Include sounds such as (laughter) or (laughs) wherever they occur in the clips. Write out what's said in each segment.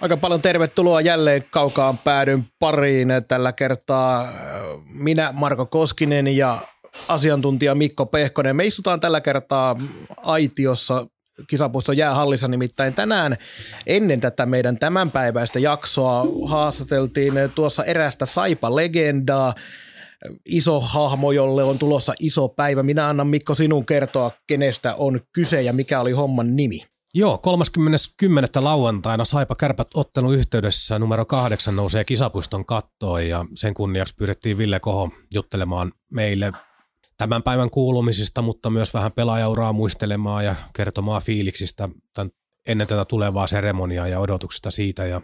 Aika paljon tervetuloa jälleen kaukaan päädyn pariin. Tällä kertaa äh, minä Marko Koskinen ja asiantuntija Mikko Pehkonen. Me istutaan tällä kertaa aitiossa kisapuiston jäähallissa nimittäin tänään ennen tätä meidän tämänpäiväistä jaksoa haastateltiin tuossa erästä Saipa-legendaa, iso hahmo, jolle on tulossa iso päivä. Minä annan Mikko sinun kertoa, kenestä on kyse ja mikä oli homman nimi. Joo, 30.10. lauantaina Saipa Kärpät ottelu yhteydessä numero kahdeksan nousee kisapuiston kattoon ja sen kunniaksi pyydettiin Ville Koho juttelemaan meille tämän päivän kuulumisista, mutta myös vähän pelaajauraa muistelemaan ja kertomaan fiiliksistä tämän, ennen tätä tulevaa seremoniaa ja odotuksista siitä. Ja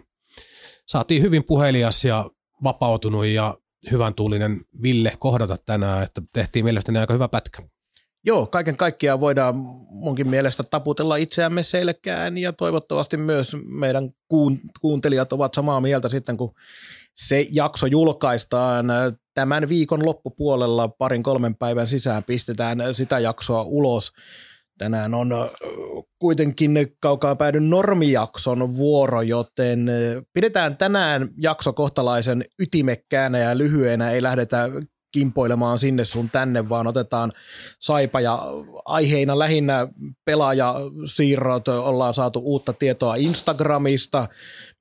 saatiin hyvin puhelias ja vapautunut ja hyvän tuulinen Ville kohdata tänään, että tehtiin mielestäni aika hyvä pätkä. Joo, kaiken kaikkiaan voidaan munkin mielestä taputella itseämme selkään ja toivottavasti myös meidän kuuntelijat ovat samaa mieltä sitten, kun se jakso julkaistaan tämän viikon loppupuolella parin kolmen päivän sisään pistetään sitä jaksoa ulos. Tänään on kuitenkin kaukaa päädyn normijakson vuoro, joten pidetään tänään jakso kohtalaisen ytimekkäänä ja lyhyenä, ei lähdetä kimpoilemaan sinne sun tänne, vaan otetaan Saipa ja aiheina lähinnä pelaajasiirrot, ollaan saatu uutta tietoa Instagramista,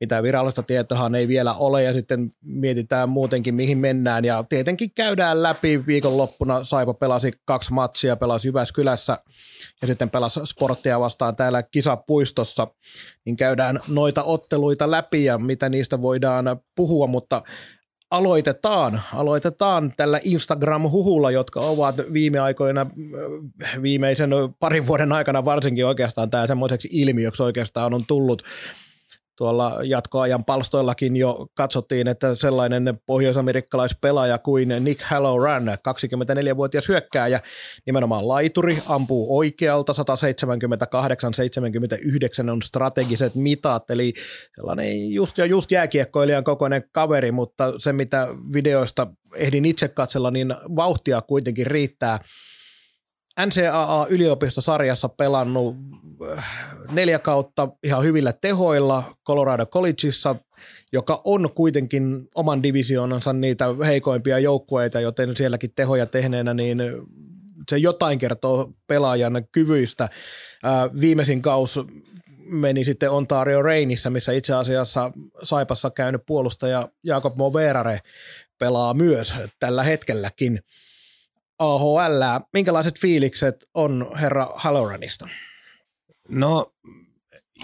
mitä virallista tietoa ei vielä ole ja sitten mietitään muutenkin mihin mennään. Ja tietenkin käydään läpi viikonloppuna. Saipa pelasi kaksi matsia, pelasi Jyväskylässä ja sitten pelasi sporttia vastaan täällä kisapuistossa, niin käydään noita otteluita läpi ja mitä niistä voidaan puhua, mutta aloitetaan. Aloitetaan tällä Instagram-huhulla, jotka ovat viime aikoina, viimeisen parin vuoden aikana varsinkin oikeastaan tämä semmoiseksi ilmiöksi oikeastaan on tullut tuolla jatkoajan palstoillakin jo katsottiin, että sellainen pohjoisamerikkalaispelaaja kuin Nick Halloran, 24-vuotias hyökkääjä, nimenomaan laituri, ampuu oikealta, 178-79 on strategiset mitat, eli sellainen just ja just jääkiekkoilijan kokoinen kaveri, mutta se mitä videoista ehdin itse katsella, niin vauhtia kuitenkin riittää NCAA-yliopistosarjassa pelannut äh, neljä kautta ihan hyvillä tehoilla Colorado Collegeissa, joka on kuitenkin oman divisioonansa niitä heikoimpia joukkueita, joten sielläkin tehoja tehneenä, niin se jotain kertoo pelaajan kyvyistä. Äh, viimeisin kaus meni sitten Ontario Reinissä, missä itse asiassa Saipassa käynyt puolustaja Jakob Moverare pelaa myös tällä hetkelläkin. AHL. Minkälaiset fiilikset on herra Halloranista? No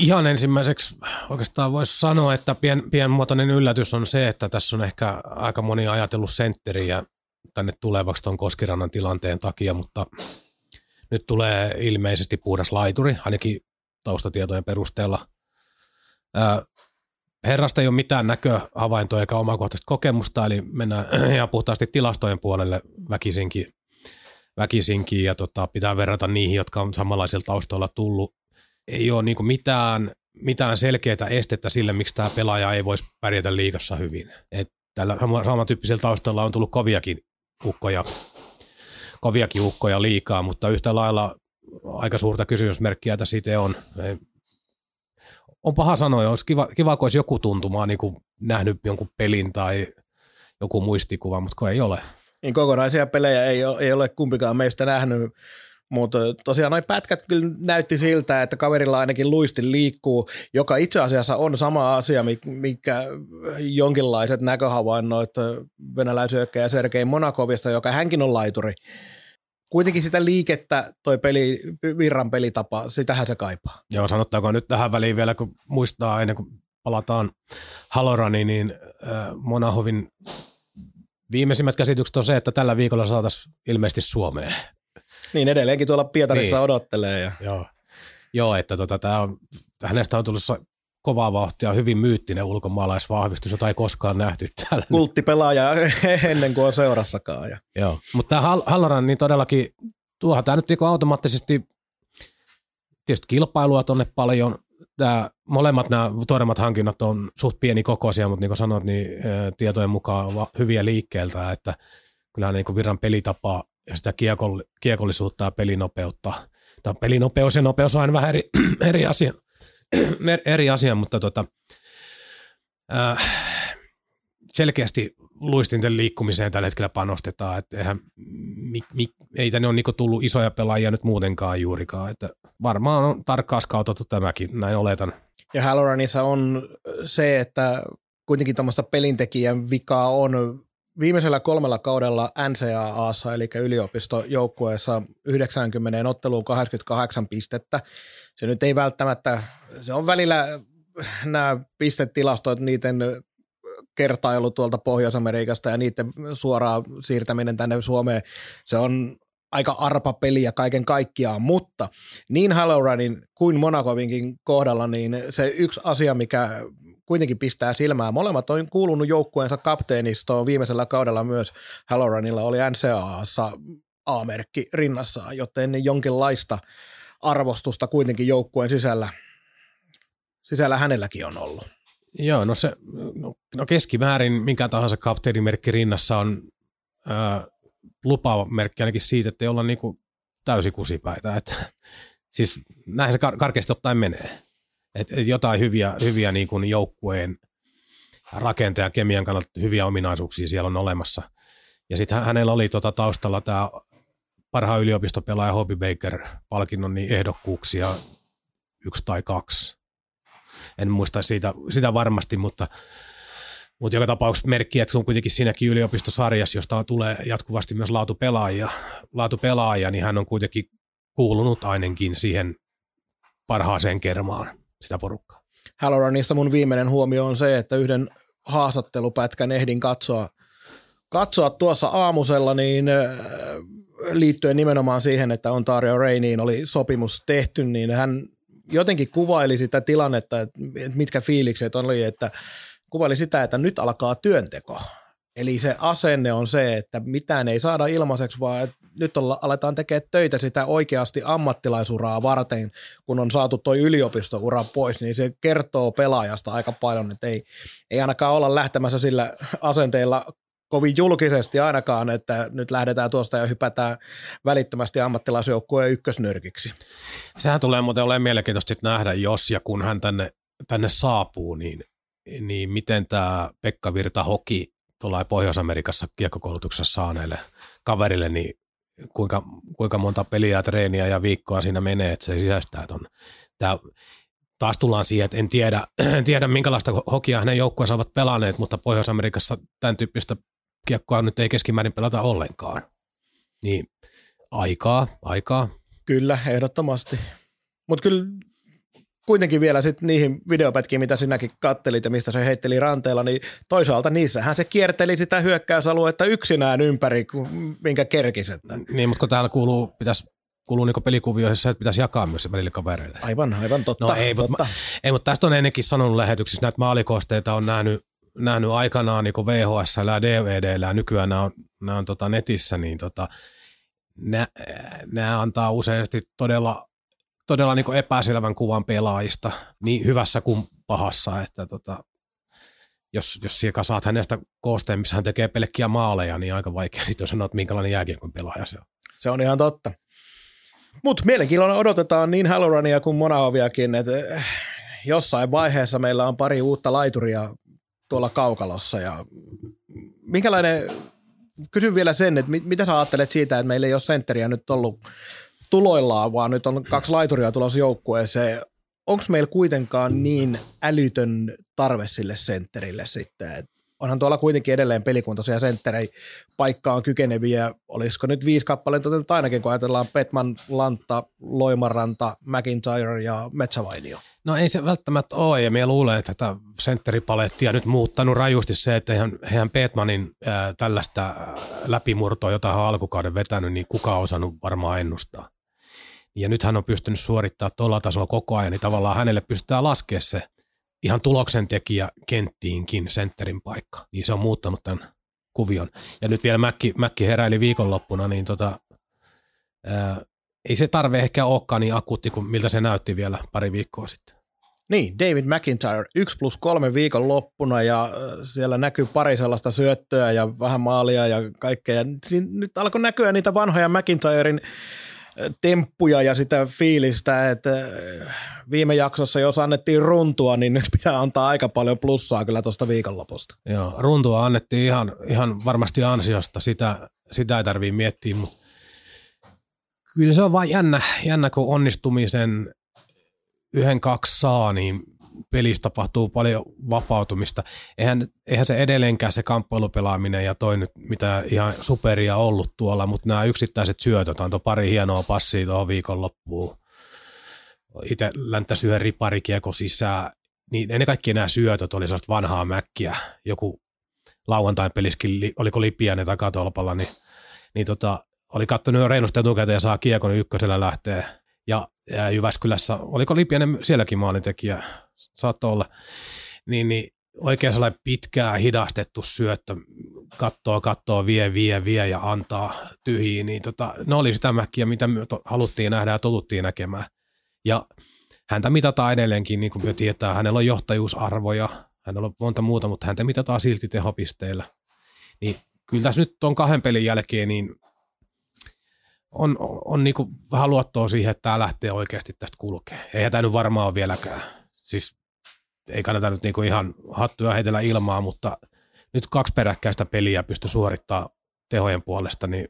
ihan ensimmäiseksi oikeastaan voisi sanoa, että pien, pienmuotoinen yllätys on se, että tässä on ehkä aika moni ajatellut sentteriä tänne tulevaksi tuon Koskirannan tilanteen takia, mutta nyt tulee ilmeisesti puhdas laituri, ainakin taustatietojen perusteella. herrasta ei ole mitään näköhavaintoa eikä omakohtaista kokemusta, eli mennään ihan puhtaasti tilastojen puolelle väkisinkin väkisinkin ja tota, pitää verrata niihin, jotka on samanlaisilla taustoilla tullut. Ei ole niin mitään, mitään selkeää estettä sille, miksi tämä pelaaja ei voisi pärjätä liikassa hyvin. Et tällä samantyyppisillä taustoilla on tullut koviakin ukkoja, koviakin ukkoja liikaa, mutta yhtä lailla aika suurta kysymysmerkkiä tässä siitä on. On paha sanoa, olisi kiva, kiva kun olisi joku tuntumaa niin nähnyt jonkun pelin tai joku muistikuva, mutta kun ei ole. Niin kokonaisia pelejä ei ei ole kumpikaan meistä nähnyt, mutta tosiaan noin pätkät kyllä näytti siltä, että kaverilla ainakin luisti liikkuu, joka itse asiassa on sama asia, mikä jonkinlaiset näköhavainnoit venäläisyökkäjä Sergei Monakovista, joka hänkin on laituri. Kuitenkin sitä liikettä, toi peli, virran pelitapa, sitähän se kaipaa. Joo, sanottaako nyt tähän väliin vielä, kun muistaa ennen kuin palataan Halorani, niin äh, Monahovin Viimeisimmät käsitykset on se, että tällä viikolla saataisiin ilmeisesti Suomeen. Niin edelleenkin tuolla Pietarissa niin. odottelee. Ja. Joo. Joo, että tota, tää on, hänestä on tullut kovaa vauhtia, hyvin myyttinen ulkomaalaisvahvistus, jota ei koskaan nähty täällä. Kulttipelaaja (laughs) ennen kuin on seurassakaan. Ja. Joo, mutta tämä Halloran, niin todellakin tuohan tämä nyt niinku automaattisesti tietysti kilpailua tonne paljon. Tämä, molemmat nämä tuoremmat hankinnat on suht pieni kokoisia, mutta niin kuin sanoit, niin tietojen mukaan hyviä liikkeeltä, että kyllä niin virran pelitapa ja sitä kiekollisuutta ja pelinopeutta. Tämä pelinopeus ja nopeus on aina vähän eri, (clears throat) eri asia, (clears throat) eri asia mutta tota, äh, selkeästi luistinten liikkumiseen tällä hetkellä panostetaan. Että eihän, mi, mi, ei tänne ole niinku tullut isoja pelaajia nyt muutenkaan juurikaan. Että varmaan on tarkkaan skautattu tämäkin, näin oletan. Ja Halloranissa on se, että kuitenkin tuommoista pelintekijän vikaa on viimeisellä kolmella kaudella NCAAssa, eli yliopistojoukkueessa 90 otteluun 88 pistettä. Se nyt ei välttämättä, se on välillä nämä pistetilastot, niiden kertailu tuolta Pohjois-Amerikasta ja niiden suoraan siirtäminen tänne Suomeen, se on aika arpa peliä kaiken kaikkiaan, mutta niin Halloranin kuin Monakovinkin kohdalla, niin se yksi asia, mikä kuitenkin pistää silmään. Molemmat on kuulunut joukkueensa kapteenistoon viimeisellä kaudella myös Halloranilla oli NCAassa A-merkki rinnassaan, joten jonkinlaista arvostusta kuitenkin joukkueen sisällä, sisällä hänelläkin on ollut. Joo, no se, no, no keskimäärin minkä tahansa kapteenimerkki rinnassa on ää, lupaava merkki ainakin siitä, että ei olla niinku täysi kusipäitä. Et, (laughs) siis näin se kar- karkeasti ottaen menee. Et, et jotain hyviä, hyviä niinku joukkueen rakentajan kemian kannalta hyviä ominaisuuksia siellä on olemassa. Ja sitten hänellä oli tota taustalla tämä parhaan yliopistopelaaja Hobby Baker-palkinnon niin ehdokkuuksia yksi tai kaksi en muista siitä, sitä varmasti, mutta, mutta joka tapauksessa merkki, että on kuitenkin siinäkin yliopistosarjassa, josta tulee jatkuvasti myös laatupelaajia, laatupelaaja, niin hän on kuitenkin kuulunut ainakin siihen parhaaseen kermaan sitä porukkaa. Halloranissa mun viimeinen huomio on se, että yhden haastattelupätkän ehdin katsoa, katsoa tuossa aamusella, niin liittyen nimenomaan siihen, että Ontario Rainiin oli sopimus tehty, niin hän jotenkin kuvaili sitä tilannetta, että mitkä fiilikset oli, että kuvaili sitä, että nyt alkaa työnteko. Eli se asenne on se, että mitään ei saada ilmaiseksi, vaan nyt olla, aletaan tekemään töitä sitä oikeasti ammattilaisuraa varten, kun on saatu tuo yliopistoura pois, niin se kertoo pelaajasta aika paljon, että ei, ei ainakaan olla lähtemässä sillä asenteella kovin julkisesti ainakaan, että nyt lähdetään tuosta ja hypätään välittömästi ammattilaisjoukkueen ykkösnyrkiksi. Sehän tulee muuten olemaan mielenkiintoista nähdä, jos ja kun hän tänne, tänne saapuu, niin, niin miten tämä Pekka Virta hoki tuolla Pohjois-Amerikassa kiekkokoulutuksessa saaneille kaverille, niin kuinka, kuinka monta peliä, treeniä ja viikkoa siinä menee, että se sisäistää ton. Tää, taas tullaan siihen, että en tiedä, en (clears throat) tiedä minkälaista hokia hänen joukkueensa ovat pelanneet, mutta Pohjois-Amerikassa tämän tyyppistä kiekkoa nyt ei keskimäärin pelata ollenkaan. Niin aikaa, aikaa. Kyllä, ehdottomasti. Mutta kyllä kuitenkin vielä sitten niihin videopätkiin, mitä sinäkin kattelit ja mistä se heitteli ranteella, niin toisaalta niissähän se kierteli sitä hyökkäysaluetta yksinään ympäri, minkä kerkisi. Että. Niin, mutta kun täällä kuuluu, pitäisi kuuluu niin pelikuvioihin se, että pitäisi jakaa myös se välillä kavereille. Aivan, aivan totta. No ei, totta. Mutta, ei, mutta tästä on ennenkin sanonut lähetyksissä, näitä maalikosteita on nähnyt nähnyt aikanaan niin VHS ja DVD ja nykyään nämä on, nämä on tota netissä, niin tota, nämä, nämä antaa useasti todella, todella niin epäselvän kuvan pelaajista, niin hyvässä kuin pahassa, että tota, jos, jos siellä saat hänestä koosteen, missä hän tekee pelkkiä maaleja, niin aika vaikea sitten sanoa, että minkälainen jääkiekon pelaaja se on. Se on ihan totta. Mutta mielenkiinnolla odotetaan niin Hallorania kuin Monahoviakin, että jossain vaiheessa meillä on pari uutta laituria tuolla kaukalossa ja minkälainen, kysyn vielä sen, että mitä sä ajattelet siitä, että meillä ei ole sentteriä nyt ollut tuloillaan, vaan nyt on kaksi laituria tulossa joukkueeseen. Onko meillä kuitenkaan niin älytön tarve sille sentterille sitten, että onhan tuolla kuitenkin edelleen pelikuntoisia sentterei paikkaan kykeneviä. Olisiko nyt viisi kappaletta nyt ainakin, kun ajatellaan Petman, Lantta, Loimaranta, McIntyre ja Metsävainio? No ei se välttämättä ole, ja minä luulen, että tätä sentteripalettia nyt muuttanut rajusti se, että eihän, eihän Petmanin ää, tällaista läpimurtoa, jota hän on alkukauden vetänyt, niin kukaan on osannut varmaan ennustaa. Ja nyt hän on pystynyt suorittamaan tuolla tasolla koko ajan, niin tavallaan hänelle pystytään laskemaan se ihan tuloksentekijä kenttiinkin sentterin paikka, niin se on muuttanut tämän kuvion. Ja nyt vielä Mäkki, Mäkki heräili viikonloppuna, niin tota, ää, ei se tarve ehkä olekaan niin akuutti kuin miltä se näytti vielä pari viikkoa sitten. Niin, David McIntyre 1 plus 3 viikon loppuna ja siellä näkyy pari sellaista syöttöä ja vähän maalia ja kaikkea. Siin nyt alkoi näkyä niitä vanhoja McIntyren temppuja ja sitä fiilistä, että viime jaksossa jos annettiin runtua, niin nyt pitää antaa aika paljon plussaa kyllä tuosta viikonlopusta. Joo, runtua annettiin ihan, ihan varmasti ansiosta, sitä, sitä ei tarvitse miettiä, mutta kyllä se on vain jännä, jännä kun onnistumisen yhden kaksi saa, niin pelissä tapahtuu paljon vapautumista. Eihän, eihän se edelleenkään se kamppailupelaaminen ja toi nyt mitä ihan superia ollut tuolla, mutta nämä yksittäiset syötöt antoi pari hienoa passia tuohon viikonloppuun. Itse länttäisi yhden riparikiekon sisään, niin ennen kaikkea nämä syötöt oli sellaista vanhaa mäkkiä. Joku lauantain peliskin, oliko Lipiäinen takatolpalla, niin, niin tota, oli kattonut jo reilusti etukäteen ja saa kiekon ykkösellä lähtee. Ja, ja Jyväskylässä, oliko Lipiäinen sielläkin maalintekijä, saattoi olla, niin, niin oikein sellainen pitkää hidastettu syöttö, kattoo, kattoo, vie, vie, vie ja antaa tyhjiä, niin tota, ne oli sitä mäkkiä, mitä me haluttiin nähdä ja totuttiin näkemään. Ja häntä mitataan edelleenkin, niin kuin me tietää, hänellä on johtajuusarvoja, hänellä on monta muuta, mutta häntä mitataan silti tehopisteillä. Niin kyllä tässä nyt on kahden pelin jälkeen, niin on, on, on niin kuin vähän luottoa siihen, että tämä lähtee oikeasti tästä kulkea. Eihän tämä nyt varmaan ole vieläkään. Siis ei kannata nyt niinku ihan hattuja heitellä ilmaa, mutta nyt kaksi peräkkäistä peliä pysty suorittamaan tehojen puolesta, niin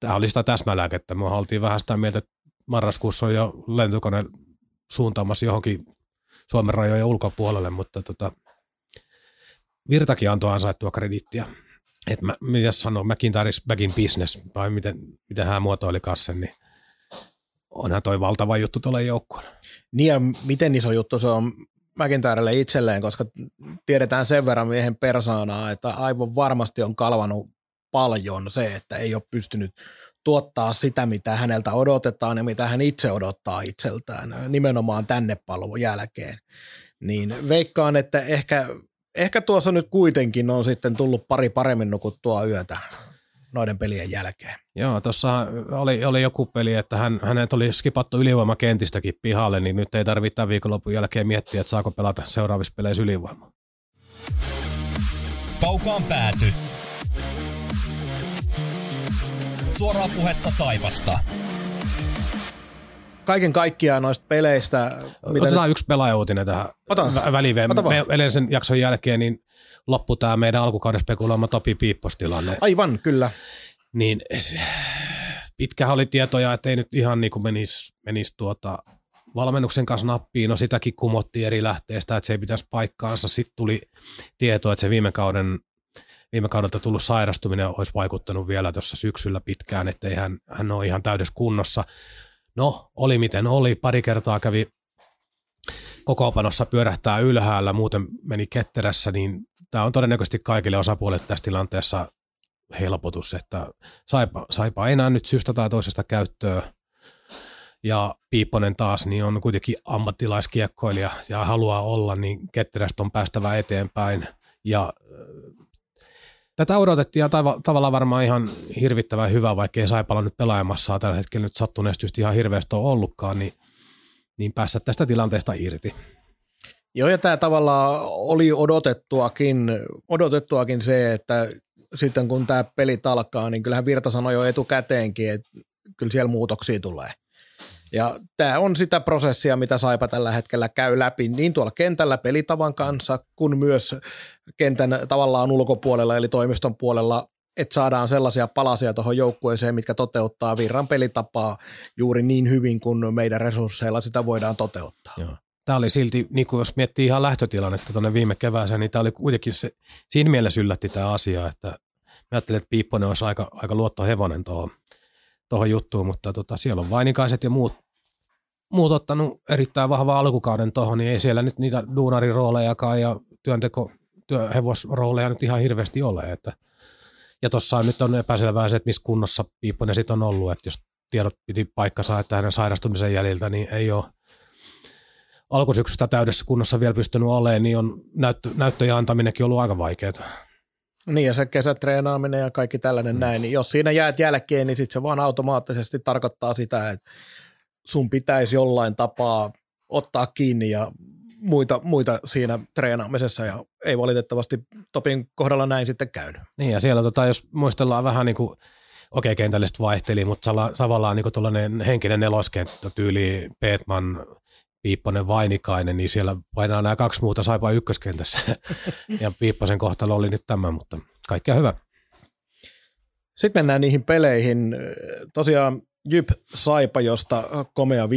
tämä oli sitä täsmälääkettä. Me oltiin vähän sitä mieltä, että marraskuussa on jo lentokone suuntaamassa johonkin Suomen rajojen ulkopuolelle, mutta tota, Virtakin antoi ansaittua krediittiä. Että mä, mitä sanoo, McIntyre's back in business, vai miten, miten hän muotoili sen, niin onhan toi valtava juttu tuolle joukkueelle. Niin ja miten iso juttu se on McIntyrelle itselleen, koska tiedetään sen verran miehen persoonaa, että aivan varmasti on kalvanut paljon se, että ei ole pystynyt tuottaa sitä, mitä häneltä odotetaan ja mitä hän itse odottaa itseltään, nimenomaan tänne palvelun jälkeen. Niin veikkaan, että ehkä, ehkä tuossa nyt kuitenkin on sitten tullut pari paremmin nukuttua yötä noiden pelien jälkeen. Joo, tuossa oli, oli joku peli, että hän, hänet oli skipattu ylivoimakentistäkin pihalle, niin nyt ei tarvitse tämän viikonlopun jälkeen miettiä, että saako pelata seuraavissa peleissä ylivoimaa. Kaukaan pääty. Suoraa puhetta Saivasta. Kaiken kaikkiaan noista peleistä... Mitä Otetaan nyt... yksi pelaajauutinen tähän Ota. väliin. Edellisen jakson jälkeen niin loppui tämä meidän alkukauden spekuloima Topi Piippos-tilanne. Aivan, kyllä. Niin pitkähän oli tietoja, että ei nyt ihan niin kuin menisi, menisi tuota valmennuksen kanssa nappiin. No sitäkin kumottiin eri lähteestä, että se ei pitäisi paikkaansa. Sitten tuli tieto, että se viime kauden viime kaudelta tullut sairastuminen olisi vaikuttanut vielä tuossa syksyllä pitkään, että hän, hän ole ihan täydessä kunnossa. No, oli miten oli. Pari kertaa kävi kokoopanossa pyörähtää ylhäällä, muuten meni ketterässä, niin tämä on todennäköisesti kaikille osapuolille tässä tilanteessa helpotus, että saipa, saipa enää nyt syystä tai toisesta käyttöä. Ja Piipponen taas niin on kuitenkin ammattilaiskiekkoilija ja haluaa olla, niin ketterästä on päästävä eteenpäin. Ja Tätä odotettiin ja tava, tavallaan varmaan ihan hirvittävän hyvä, vaikka ei Saipala nyt pelaajamassa tällä hetkellä nyt sattuneesti just ihan hirveästi ole ollutkaan, niin, niin päässä tästä tilanteesta irti. Joo, ja tämä tavallaan oli odotettuakin, odotettuakin se, että sitten kun tämä peli alkaa, niin kyllähän Virta sanoi jo etukäteenkin, että kyllä siellä muutoksia tulee. Ja tämä on sitä prosessia, mitä Saipa tällä hetkellä käy läpi niin tuolla kentällä pelitavan kanssa, kuin myös kentän tavallaan ulkopuolella, eli toimiston puolella, että saadaan sellaisia palasia tuohon joukkueeseen, mitkä toteuttaa virran pelitapaa juuri niin hyvin kuin meidän resursseilla sitä voidaan toteuttaa. Joo. Tämä oli silti, niin kuin jos miettii ihan lähtötilannetta tuonne viime kevääseen, niin tämä oli kuitenkin se, siinä mielessä yllätti tämä asia, että mä ajattelin, että Piipponen olisi aika, aika luottohevonen tuohon tuohon juttuun, mutta tota, siellä on Vainikaiset ja muut muut ottanut erittäin vahva alkukauden tuohon, niin ei siellä nyt niitä duunariroolejakaan ja työnteko, työhevosrooleja nyt ihan hirveästi ole. Että, ja tuossa nyt on epäselvää se, että missä kunnossa Piipponen sitten on ollut, että jos tiedot piti paikkansa, että hänen sairastumisen jäljiltä, niin ei ole, alkusyksystä täydessä kunnossa vielä pystynyt olemaan, niin on näyttö, näyttöjen antaminenkin ollut aika vaikeaa. Niin ja se kesätreenaaminen ja kaikki tällainen mm. näin, niin jos siinä jäät jälkeen, niin sitten se vaan automaattisesti tarkoittaa sitä, että sun pitäisi jollain tapaa ottaa kiinni ja muita, muita siinä treenaamisessa ja ei valitettavasti Topin kohdalla näin sitten käynyt. Niin ja siellä tota, jos muistellaan vähän niin kuin, okei okay, kentällistä vaihteli, mutta tavallaan niin tuollainen henkinen neloskenttä tyyli Peetman, Piipponen, Vainikainen, niin siellä painaa nämä kaksi muuta saipa ykköskentässä (laughs) ja Piipposen kohtalo oli nyt tämä, mutta kaikkea hyvä. Sitten mennään niihin peleihin. Tosiaan Jyp Saipa, josta komea 5-2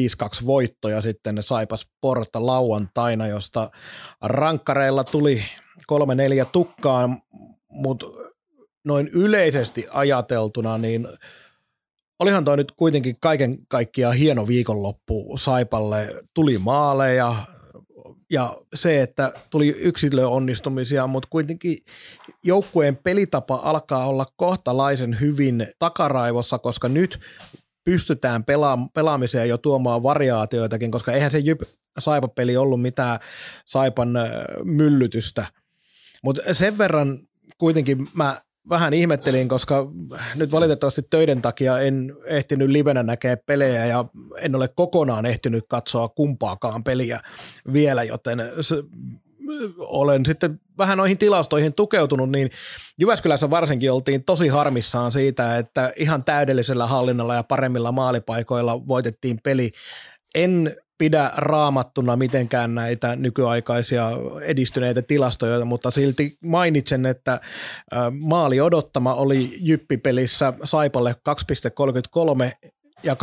voitto ja sitten Saipa Sporta lauantaina, josta rankkareilla tuli 3-4 tukkaan, mutta noin yleisesti ajateltuna, niin olihan toi nyt kuitenkin kaiken kaikkiaan hieno viikonloppu Saipalle. Tuli maaleja ja se, että tuli yksilöonnistumisia, mutta kuitenkin joukkueen pelitapa alkaa olla kohtalaisen hyvin takaraivossa, koska nyt pystytään pela- pelaamiseen jo tuomaan variaatioitakin, koska eihän se Jyp Saipa-peli ollut mitään Saipan myllytystä. Mutta sen verran kuitenkin mä vähän ihmettelin, koska nyt valitettavasti töiden takia en ehtinyt livenä näkeä pelejä ja en ole kokonaan ehtinyt katsoa kumpaakaan peliä vielä, joten olen sitten vähän noihin tilastoihin tukeutunut, niin Jyväskylässä varsinkin oltiin tosi harmissaan siitä, että ihan täydellisellä hallinnalla ja paremmilla maalipaikoilla voitettiin peli. En pidä raamattuna mitenkään näitä nykyaikaisia edistyneitä tilastoja, mutta silti mainitsen, että maali odottama oli Jyppipelissä Saipalle 2,33 ja 2,13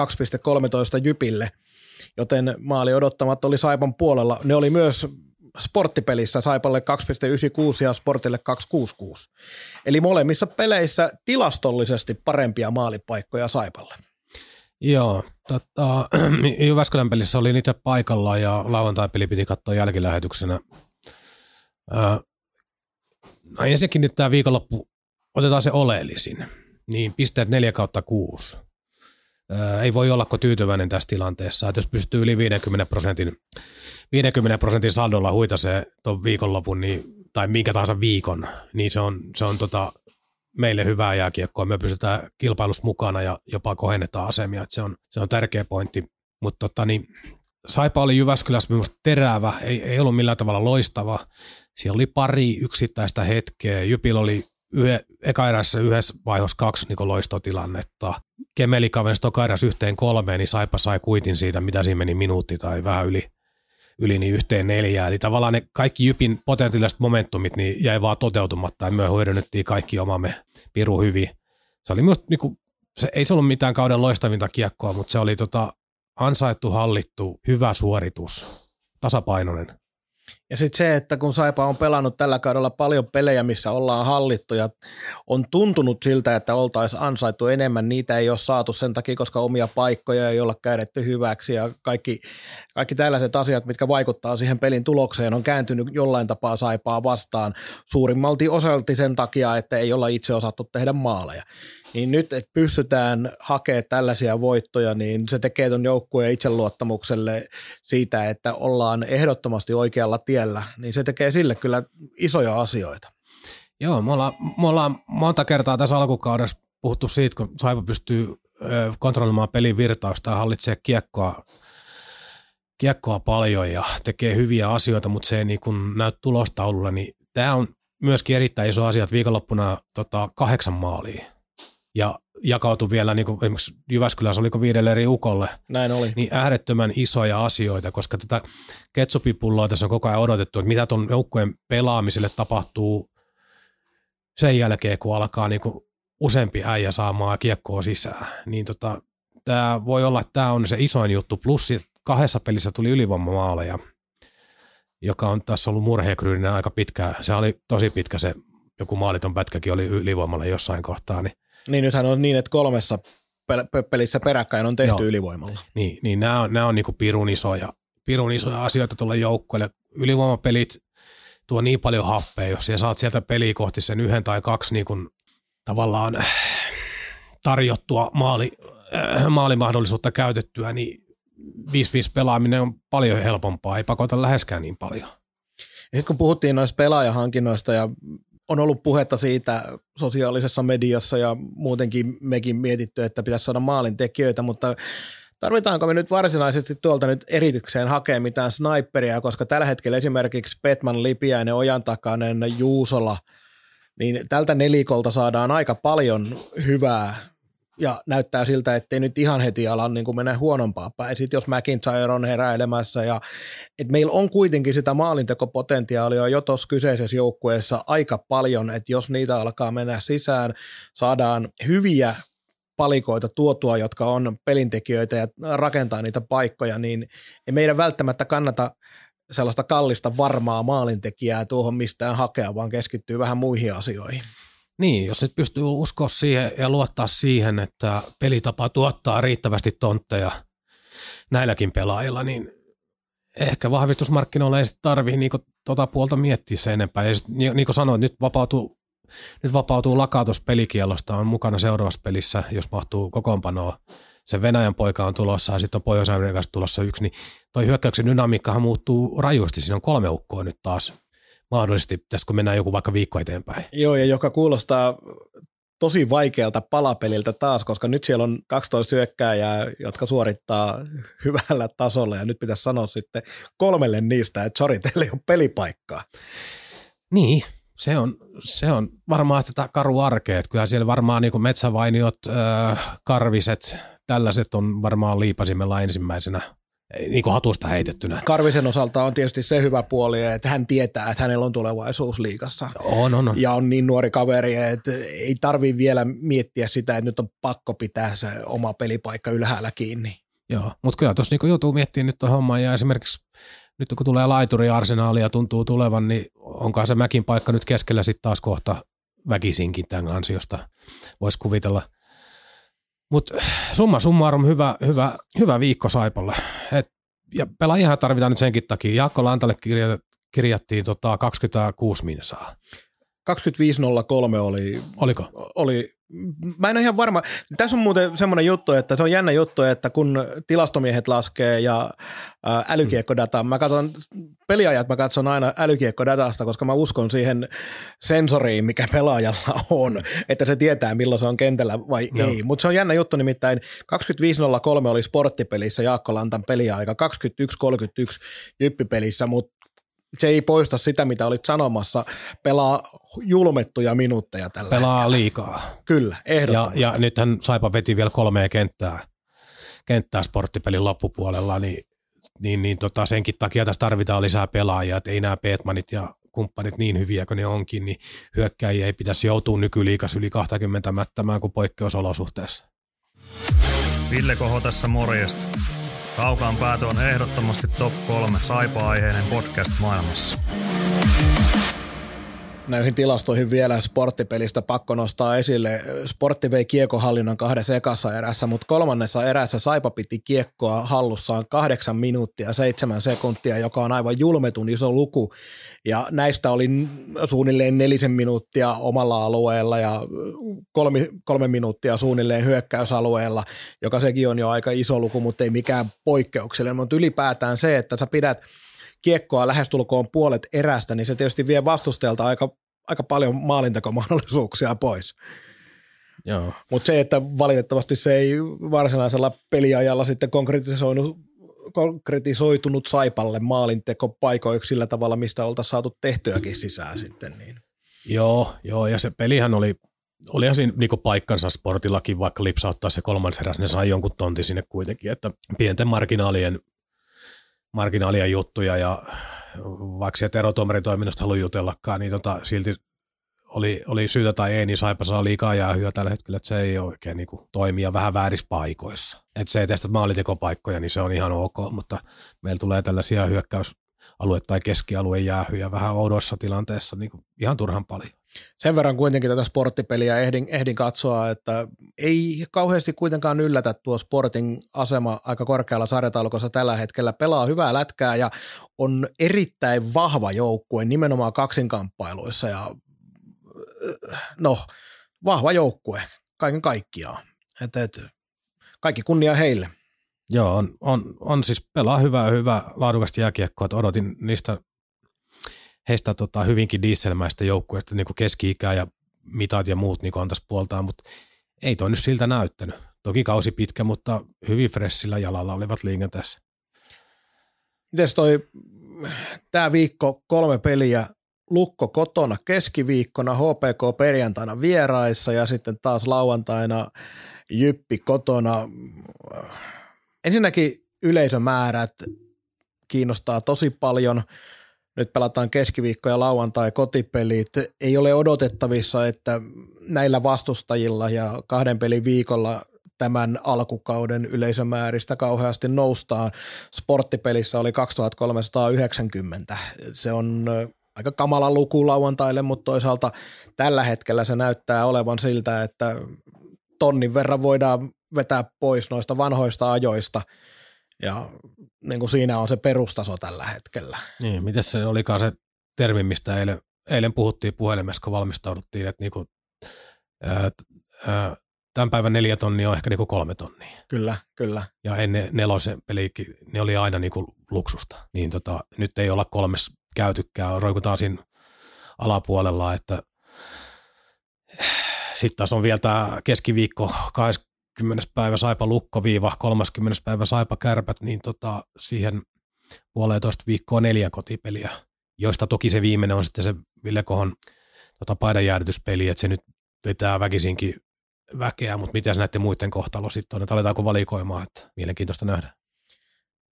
Jypille, joten maali odottamat oli Saipan puolella. Ne oli myös sporttipelissä Saipalle 2,96 ja Sportille 2,66. Eli molemmissa peleissä tilastollisesti parempia maalipaikkoja Saipalle. Joo, tota, (clears throat) Jyväskylän pelissä oli niitä paikalla ja lauantai-peli piti katsoa jälkilähetyksenä. no ensinnäkin nyt tämä viikonloppu, otetaan se oleellisin. Niin pisteet 4 kautta 6. ei voi olla kuin tyytyväinen tässä tilanteessa, että jos pystyy yli 50 prosentin 50 prosentin saldolla huitasee tuon viikonlopun niin, tai minkä tahansa viikon, niin se on, se on tota, meille hyvää jääkiekkoa. Me pysytään kilpailussa mukana ja jopa kohennetaan asemia. että se, on, se on tärkeä pointti. Mutta tota, niin, Saipa oli Jyväskylässä minusta terävä, ei, ei ollut millään tavalla loistava. Siellä oli pari yksittäistä hetkeä. Jypillä oli yhe, eka erässä yhdessä vaiheessa kaksi niin loistotilannetta. Kemeli kavensi toka eräs yhteen kolmeen, niin Saipa sai kuitin siitä, mitä siinä meni minuutti tai vähän yli yli niin yhteen neljään. Eli tavallaan ne kaikki Jypin potentiaaliset momentumit niin jäi vaan toteutumatta ja me hyödynnettiin kaikki omamme piru hyvin. Se oli myös, niin kuin, se, ei se ollut mitään kauden loistavinta kiekkoa, mutta se oli tota, ansaittu, hallittu, hyvä suoritus, tasapainoinen. Ja sitten se, että kun Saipa on pelannut tällä kaudella paljon pelejä, missä ollaan hallittu ja on tuntunut siltä, että oltaisiin ansaittu enemmän, niitä ei ole saatu sen takia, koska omia paikkoja ei olla käytetty hyväksi ja kaikki, kaikki tällaiset asiat, mitkä vaikuttaa siihen pelin tulokseen, on kääntynyt jollain tapaa Saipaa vastaan suurimmalti osalti sen takia, että ei olla itse osattu tehdä maaleja. Niin nyt, että pystytään hakemaan tällaisia voittoja, niin se tekee tuon joukkueen itseluottamukselle siitä, että ollaan ehdottomasti oikealla tiellä, niin se tekee sille kyllä isoja asioita. Joo, me ollaan, me ollaan monta kertaa tässä alkukaudessa puhuttu siitä, kun Saipa pystyy kontrolloimaan pelin virtausta ja hallitsee kiekkoa, kiekkoa paljon ja tekee hyviä asioita, mutta se ei niin kuin näy tulostaululla, niin tämä on myöskin erittäin iso asia, että viikonloppuna tota, kahdeksan maalia ja jakautui vielä, niin kuin esimerkiksi Jyväskylässä oliko viidelle eri ukolle. Näin oli. Niin äärettömän isoja asioita, koska tätä ketsupipulloa tässä on koko ajan odotettu, että mitä tuon joukkueen pelaamiselle tapahtuu sen jälkeen, kun alkaa niin kuin useampi äijä saamaan kiekkoa sisään. Niin tota, tämä voi olla, että tämä on se isoin juttu. Plus kahdessa pelissä tuli ylivoimamaaleja, joka on tässä ollut murheekryyninen aika pitkä. Se oli tosi pitkä se, joku maaliton pätkäkin oli ylivoimalla jossain kohtaa, niin niin nythän on niin, että kolmessa pelissä peräkkäin on tehty Joo. ylivoimalla. Niin, niin nämä on, nämä on niin pirun isoja, pirun isoja asioita tuolle joukkueelle. Ylivoimapelit tuo niin paljon happea, jos sä saat sieltä peliä kohti sen yhden tai kaksi niin kuin, tavallaan tarjottua maali, äh, maalimahdollisuutta käytettyä, niin 5-5 pelaaminen on paljon helpompaa, ei pakota läheskään niin paljon. Ja sitten kun puhuttiin noista pelaajahankinnoista ja on ollut puhetta siitä sosiaalisessa mediassa ja muutenkin mekin mietitty, että pitäisi saada maalintekijöitä, mutta tarvitaanko me nyt varsinaisesti tuolta nyt eritykseen hakea mitään sniperia, koska tällä hetkellä esimerkiksi Petman, Lipiäinen, Ojantakainen, Juusola, niin tältä nelikolta saadaan aika paljon hyvää ja näyttää siltä, ettei nyt ihan heti ala niin kuin mennä huonompaa päin. Sitten jos McIntyre on heräilemässä ja että meillä on kuitenkin sitä maalintekopotentiaalia jo tuossa kyseisessä joukkueessa aika paljon, että jos niitä alkaa mennä sisään, saadaan hyviä palikoita tuotua, jotka on pelintekijöitä ja rakentaa niitä paikkoja, niin ei meidän välttämättä kannata sellaista kallista varmaa maalintekijää tuohon mistään hakea, vaan keskittyy vähän muihin asioihin. Niin, jos et pysty uskoa siihen ja luottaa siihen, että pelitapa tuottaa riittävästi tontteja näilläkin pelaajilla, niin ehkä vahvistusmarkkinoilla ei tarvii niinku tota puolta miettiä sen enempää. Ja sit, niin kuin sanoin, nyt vapautuu, nyt vapautuu lakatus pelikielosta, on mukana seuraavassa pelissä, jos mahtuu kokoonpanoa. Se Venäjän poika on tulossa ja sitten on pohjois tulossa yksi, niin toi hyökkäyksen dynamiikkahan muuttuu rajusti. Siinä on kolme ukkoa nyt taas mahdollisesti, tässä kun mennään joku vaikka viikko eteenpäin. Joo, ja joka kuulostaa tosi vaikealta palapeliltä taas, koska nyt siellä on 12 hyökkääjää, jotka suorittaa (laughs) hyvällä tasolla, ja nyt pitäisi sanoa sitten kolmelle niistä, että sori, teillä ei ole pelipaikkaa. Niin, se on, se on varmaan tätä karu arkea, että kyllä siellä varmaan niin metsävainiot, äh, karviset, tällaiset on varmaan liipasimella ensimmäisenä niin kuin hatusta heitettynä. Karvisen osalta on tietysti se hyvä puoli, että hän tietää, että hänellä on tulevaisuus liikassa. On, on, on. Ja on niin nuori kaveri, että ei tarvi vielä miettiä sitä, että nyt on pakko pitää se oma pelipaikka ylhäällä kiinni. Joo, mutta kyllä tuossa niin joutuu miettimään nyt hommaa ja esimerkiksi nyt kun tulee laituri arsenaalia tuntuu tulevan, niin onkaan se mäkin paikka nyt keskellä sitten taas kohta väkisinkin tämän ansiosta. Voisi kuvitella – mutta summa summarum hyvä, hyvä, hyvä viikko Saipalle. Et, ja pelaajia tarvitaan nyt senkin takia. Jaakko Lantalle kirjattiin tota 26 minsaa. 25.03 oli, Oliko? oli mä en ole ihan varma. Tässä on muuten semmoinen juttu, että se on jännä juttu, että kun tilastomiehet laskee ja älykiekkodata, mä katson peliajat, mä katson aina älykiekkodatasta, koska mä uskon siihen sensoriin, mikä pelaajalla on, että se tietää milloin se on kentällä vai no. ei. Mutta se on jännä juttu, nimittäin 25.03 oli sporttipelissä Jaakko Lantan peliaika, 21.31 jyppipelissä, mutta se ei poista sitä, mitä olit sanomassa. Pelaa julmettuja minuutteja tällä Pelaa hetkellä. liikaa. Kyllä, ehdottomasti. Ja, ja nythän Saipa veti vielä kolmea kenttää, kenttää sporttipelin loppupuolella, niin, niin, niin tota senkin takia tässä tarvitaan lisää pelaajia, että ei nämä Petmanit ja kumppanit niin hyviä kuin ne onkin, niin hyökkäjiä ei pitäisi joutua nykyliikas yli 20 mättämään kuin poikkeusolosuhteessa. Ville Koho tässä morjesta. Kaukaan päätö on ehdottomasti top 3 saipa-aiheinen podcast maailmassa. Näihin tilastoihin vielä sporttipelistä pakko nostaa esille. Sportti vei kiekohallinnan kahdessa ekassa erässä, mutta kolmannessa erässä Saipa piti kiekkoa hallussaan kahdeksan minuuttia seitsemän sekuntia, joka on aivan julmetun iso luku. Ja näistä oli suunnilleen nelisen minuuttia omalla alueella ja kolme, kolme minuuttia suunnilleen hyökkäysalueella, joka sekin on jo aika iso luku, mutta ei mikään poikkeuksellinen. Mutta ylipäätään se, että sä pidät – kiekkoa lähestulkoon puolet erästä, niin se tietysti vie vastustajalta aika, aika paljon maalintakomahdollisuuksia pois. Mutta se, että valitettavasti se ei varsinaisella peliajalla sitten konkretisoinut, konkretisoitunut Saipalle maalintekopaikoiksi sillä tavalla, mistä oltaisiin saatu tehtyäkin sisään sitten. Niin. Joo, joo, ja se pelihän oli, oli siinä niinku paikkansa sportillakin, vaikka lipsauttaa se kolmas eräs, ne sai jonkun tontin sinne kuitenkin, että pienten marginaalien marginaalia juttuja ja vaikka sieltä erotuomaritoiminnasta haluaa jutellakaan, niin tota, silti oli, oli syytä tai ei, niin Saipa saa liikaa jäähyä tällä hetkellä, että se ei oikein niin kuin, toimia vähän väärissä paikoissa. Että se, että maalitekopaikkoja, niin se on ihan ok, mutta meillä tulee tällaisia hyökkäysalue- tai keskialueen jäähyjä vähän oudoissa tilanteessa niin kuin ihan turhan paljon. Sen verran kuitenkin tätä sporttipeliä ehdin, ehdin katsoa, että ei kauheasti kuitenkaan yllätä tuo sportin asema aika korkealla sarjataulukossa tällä hetkellä. Pelaa hyvää lätkää ja on erittäin vahva joukkue nimenomaan kaksinkamppailuissa ja no, vahva joukkue kaiken kaikkiaan. Et, et, kaikki kunnia heille. Joo, on, on, on siis pelaa hyvää, hyvää laadukasta jääkiekkoa, odotin niistä heistä tota, hyvinkin dieselmäistä joukkueista niin keski-ikää ja mitat ja muut niin antaisi puoltaan, mutta ei toi nyt siltä näyttänyt. Toki kausi pitkä, mutta hyvin fressillä jalalla olivat liikenteessä. Mites toi, tämä viikko kolme peliä, Lukko kotona keskiviikkona, HPK perjantaina vieraissa ja sitten taas lauantaina Jyppi kotona. Ensinnäkin yleisömäärät kiinnostaa tosi paljon. Nyt pelataan keskiviikko ja lauantai kotipelit. Ei ole odotettavissa, että näillä vastustajilla ja kahden pelin viikolla tämän alkukauden yleisömääristä kauheasti noustaan. Sporttipelissä oli 2390. Se on aika kamala luku lauantaille, mutta toisaalta tällä hetkellä se näyttää olevan siltä, että tonnin verran voidaan vetää pois noista vanhoista ajoista ja niin kuin siinä on se perustaso tällä hetkellä. Niin, miten se olikaan se termi, mistä eilen, eilen puhuttiin puhelimessa, kun valmistauduttiin, että niin kuin, ää, ää, tämän päivän neljä tonnia on ehkä niin kuin kolme tonnia. Kyllä, kyllä. Ja ennen nelosen pelikin, ne oli aina niin kuin luksusta. Niin tota, nyt ei olla kolmes käytykään, roikutaan siinä alapuolella, että sitten taas on vielä tämä keskiviikko 20. päivä Saipa Lukko viiva 30. päivä Saipa Kärpät, niin tota, siihen puolitoista viikkoa neljä kotipeliä, joista toki se viimeinen on sitten se Ville Kohon tota, paidanjäädytyspeli, että se nyt vetää väkisinkin väkeä, mutta miten näiden muiden kohtalo sitten on, että aletaanko valikoimaan, että mielenkiintoista nähdä.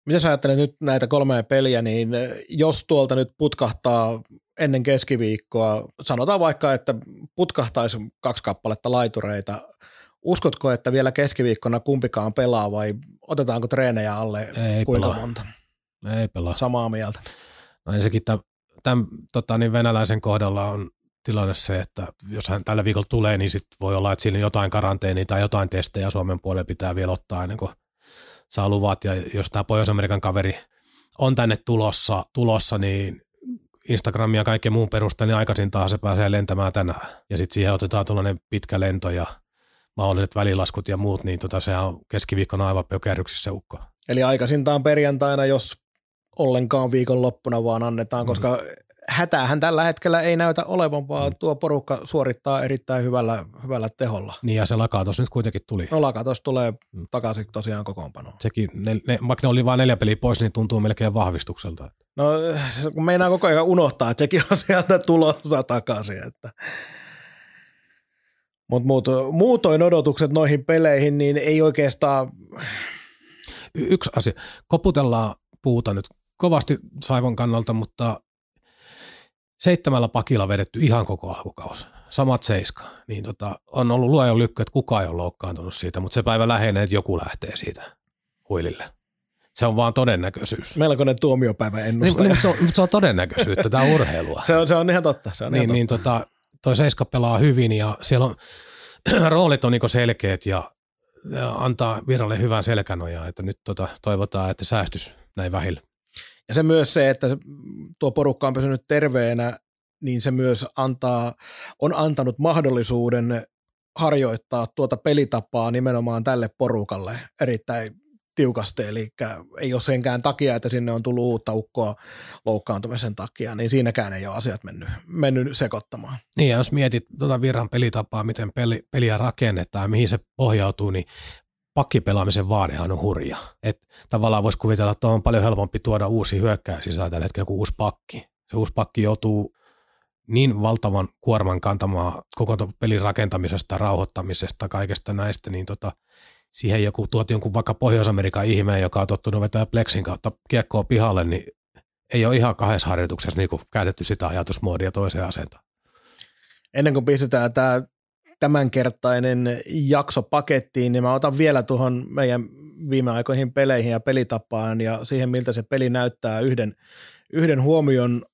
Mitä sä ajattelet nyt näitä kolmea peliä, niin jos tuolta nyt putkahtaa ennen keskiviikkoa, sanotaan vaikka, että putkahtaisi kaksi kappaletta laitureita, uskotko, että vielä keskiviikkona kumpikaan pelaa vai otetaanko treenejä alle ei kuinka pelaa. monta? Ei pelaa. Samaa mieltä. No ensinnäkin tämän, tämän tota, niin venäläisen kohdalla on tilanne se, että jos hän tällä viikolla tulee, niin sit voi olla, että siinä on jotain karanteenia tai jotain testejä Suomen puolelle pitää vielä ottaa ennen kuin saa luvat. Ja jos tämä Pohjois-Amerikan kaveri on tänne tulossa, tulossa niin Instagramia ja kaiken muun perusteella, niin aikaisintaan se pääsee lentämään tänään. Ja sitten siihen otetaan tuollainen pitkä lento ja mahdolliset välilaskut ja muut, niin tota, sehän on keskiviikkona aivan pökerryksissä ukko. Eli aikaisintaan perjantaina, jos ollenkaan viikonloppuna vaan annetaan, koska mm. hätäähän tällä hetkellä ei näytä olevan, vaan mm. tuo porukka suorittaa erittäin hyvällä, hyvällä teholla. Niin ja se lakatos nyt kuitenkin tuli. No lakatos tulee mm. takaisin tosiaan kokoonpanoon. Sekin, ne, ne, vaikka ne oli vain neljä peliä pois, niin tuntuu melkein vahvistukselta. No kun meinaa koko ajan unohtaa, että sekin on sieltä tulossa takaisin. Että. Mutta muut, muutoin odotukset noihin peleihin, niin ei oikeastaan... Y- yksi asia. Koputellaan puuta nyt kovasti Saivon kannalta, mutta seitsemällä pakilla vedetty ihan koko alkukausi. Samat seiska. Niin tota, on ollut luojan lykky, että kukaan ei ole loukkaantunut siitä, mutta se päivä lähenee, että joku lähtee siitä huilille. Se on vaan todennäköisyys. Melkoinen tuomiopäivä ennustaja. Niin, mutta, se on, mutta se on todennäköisyyttä, tämä on urheilua. (laughs) se, on, se on ihan totta. Se on niin, ihan niin totta. tota, toi Seiska pelaa hyvin ja siellä on (clears throat) roolit on niin selkeät ja, ja, antaa viralle hyvän selkänojaa, että nyt tota, toivotaan, että säästys näin vähillä. Ja se myös se, että tuo porukka on pysynyt terveenä, niin se myös antaa, on antanut mahdollisuuden harjoittaa tuota pelitapaa nimenomaan tälle porukalle erittäin tiukasti, eli ei ole senkään takia, että sinne on tullut uutta ukkoa loukkaantumisen takia, niin siinäkään ei ole asiat mennyt, mennyt sekoittamaan. Niin ja jos mietit tuota virran pelitapaa, miten peli, peliä rakennetaan, mihin se pohjautuu, niin pakkipelaamisen vaadehan on hurja. Et tavallaan voisi kuvitella, että on paljon helpompi tuoda uusi hyökkäjä sisään tällä hetkellä kuin uusi pakki. Se uusi pakki joutuu niin valtavan kuorman kantamaan koko pelin rakentamisesta, rauhoittamisesta, kaikesta näistä, niin tota, siihen joku tuot jonkun vaikka Pohjois-Amerikan ihmeen, joka on tottunut vetää pleksin kautta kiekkoa pihalle, niin ei ole ihan kahdessa harjoituksessa niin käytetty sitä ajatusmuodia toiseen asentaan. Ennen kuin pistetään tämä tämänkertainen jakso pakettiin, niin mä otan vielä tuohon meidän viime aikoihin peleihin ja pelitapaan ja siihen, miltä se peli näyttää yhden, yhden huomion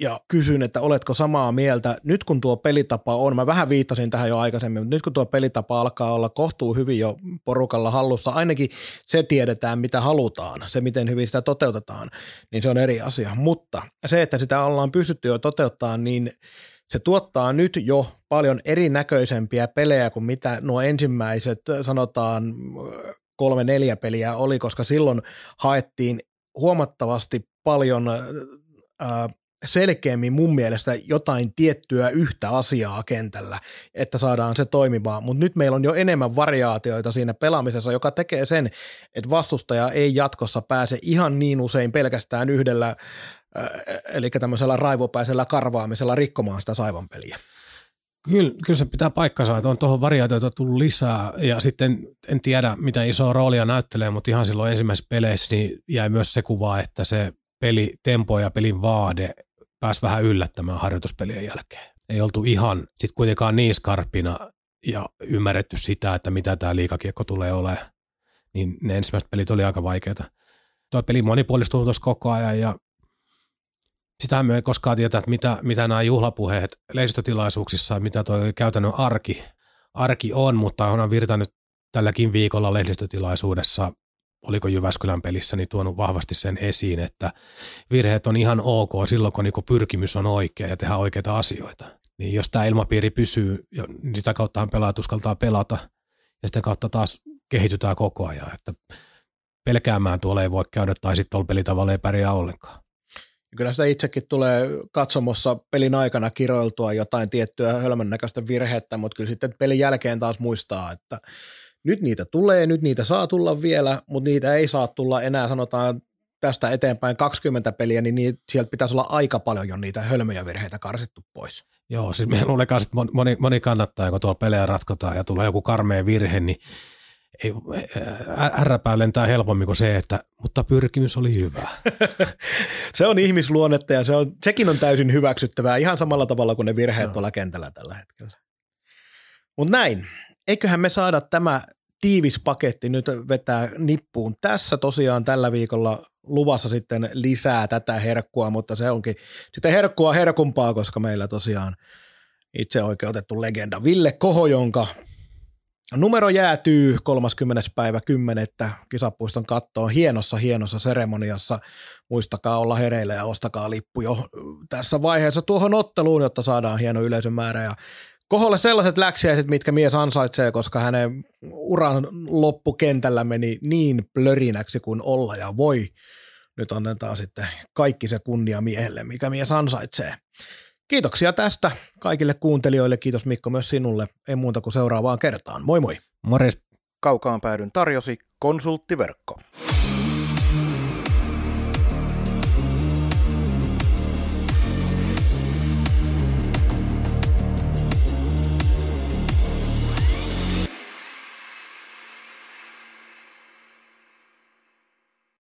ja kysyn, että oletko samaa mieltä, nyt kun tuo pelitapa on, mä vähän viittasin tähän jo aikaisemmin, mutta nyt kun tuo pelitapa alkaa olla kohtuu hyvin jo porukalla hallussa, ainakin se tiedetään, mitä halutaan, se miten hyvin sitä toteutetaan, niin se on eri asia. Mutta se, että sitä ollaan pystytty jo toteuttaa, niin se tuottaa nyt jo paljon erinäköisempiä pelejä kuin mitä nuo ensimmäiset, sanotaan kolme neljä peliä oli, koska silloin haettiin huomattavasti paljon ää, selkeämmin mun mielestä jotain tiettyä yhtä asiaa kentällä, että saadaan se toimimaan. Mutta nyt meillä on jo enemmän variaatioita siinä pelaamisessa, joka tekee sen, että vastustaja ei jatkossa pääse ihan niin usein pelkästään yhdellä, eli tämmöisellä raivopäisellä karvaamisella rikkomaan sitä saivan peliä. Kyllä, kyllä se pitää paikkansa, että on tuohon variaatioita tullut lisää ja sitten en tiedä mitä isoa roolia näyttelee, mutta ihan silloin ensimmäisessä peleissä niin jäi myös se kuva, että se peli, tempo ja pelin vaade pääsi vähän yllättämään harjoituspelien jälkeen. Ei oltu ihan sitten kuitenkaan niin skarppina ja ymmärretty sitä, että mitä tämä liikakiekko tulee olemaan. Niin ne ensimmäiset pelit oli aika vaikeita. Tuo peli monipuolistuu tuossa koko ajan ja sitähän me ei koskaan tiedä, että mitä, mitä nämä juhlapuheet lehdistötilaisuuksissa, mitä tuo käytännön arki, arki on, mutta on virtannut tälläkin viikolla lehdistötilaisuudessa oliko Jyväskylän pelissä, niin tuonut vahvasti sen esiin, että virheet on ihan ok silloin, kun niinku pyrkimys on oikea ja tehdään oikeita asioita. Niin jos tämä ilmapiiri pysyy, niin sitä kautta pelaajat uskaltaa pelata ja sitä kautta taas kehitytään koko ajan, että pelkäämään tuolla ei voi käydä tai sitten tuolla pelitavalla ei pärjää ollenkaan. Kyllä sitä itsekin tulee katsomossa pelin aikana kiroiltua jotain tiettyä hölmön näköistä virhettä, mutta kyllä sitten pelin jälkeen taas muistaa, että nyt niitä tulee, nyt niitä saa tulla vielä, mutta niitä ei saa tulla enää sanotaan tästä eteenpäin 20 peliä, niin niitä, sieltä pitäisi olla aika paljon jo niitä hölmöjä virheitä karsittu pois. Joo, siis me luulen että moni, moni kannattaa, kun tuolla pelejä ratkotaan ja tulee joku karmea virhe, niin ei, ärräpää lentää helpommin kuin se, että mutta pyrkimys oli hyvä. (laughs) se on ihmisluonnetta ja se on, sekin on täysin hyväksyttävää ihan samalla tavalla kuin ne virheet no. tuolla kentällä tällä hetkellä. Mutta näin, eiköhän me saada tämä tiivis paketti nyt vetää nippuun. Tässä tosiaan tällä viikolla luvassa sitten lisää tätä herkkua, mutta se onkin sitten herkkua herkumpaa, koska meillä tosiaan itse oikeutettu legenda Ville Koho, jonka numero jäätyy 30. päivä 10. kisapuiston kattoon hienossa hienossa seremoniassa. Muistakaa olla hereillä ja ostakaa lippu jo tässä vaiheessa tuohon otteluun, jotta saadaan hieno yleisömäärä ja Koholle sellaiset läksiäiset, mitkä mies ansaitsee, koska hänen uran loppukentällä meni niin plörinäksi kuin olla ja voi. Nyt annetaan sitten kaikki se kunnia miehelle, mikä mies ansaitsee. Kiitoksia tästä kaikille kuuntelijoille. Kiitos Mikko myös sinulle. Ei muuta kuin seuraavaan kertaan. Moi moi. Morjes. Kaukaan päädyn tarjosi konsulttiverkko.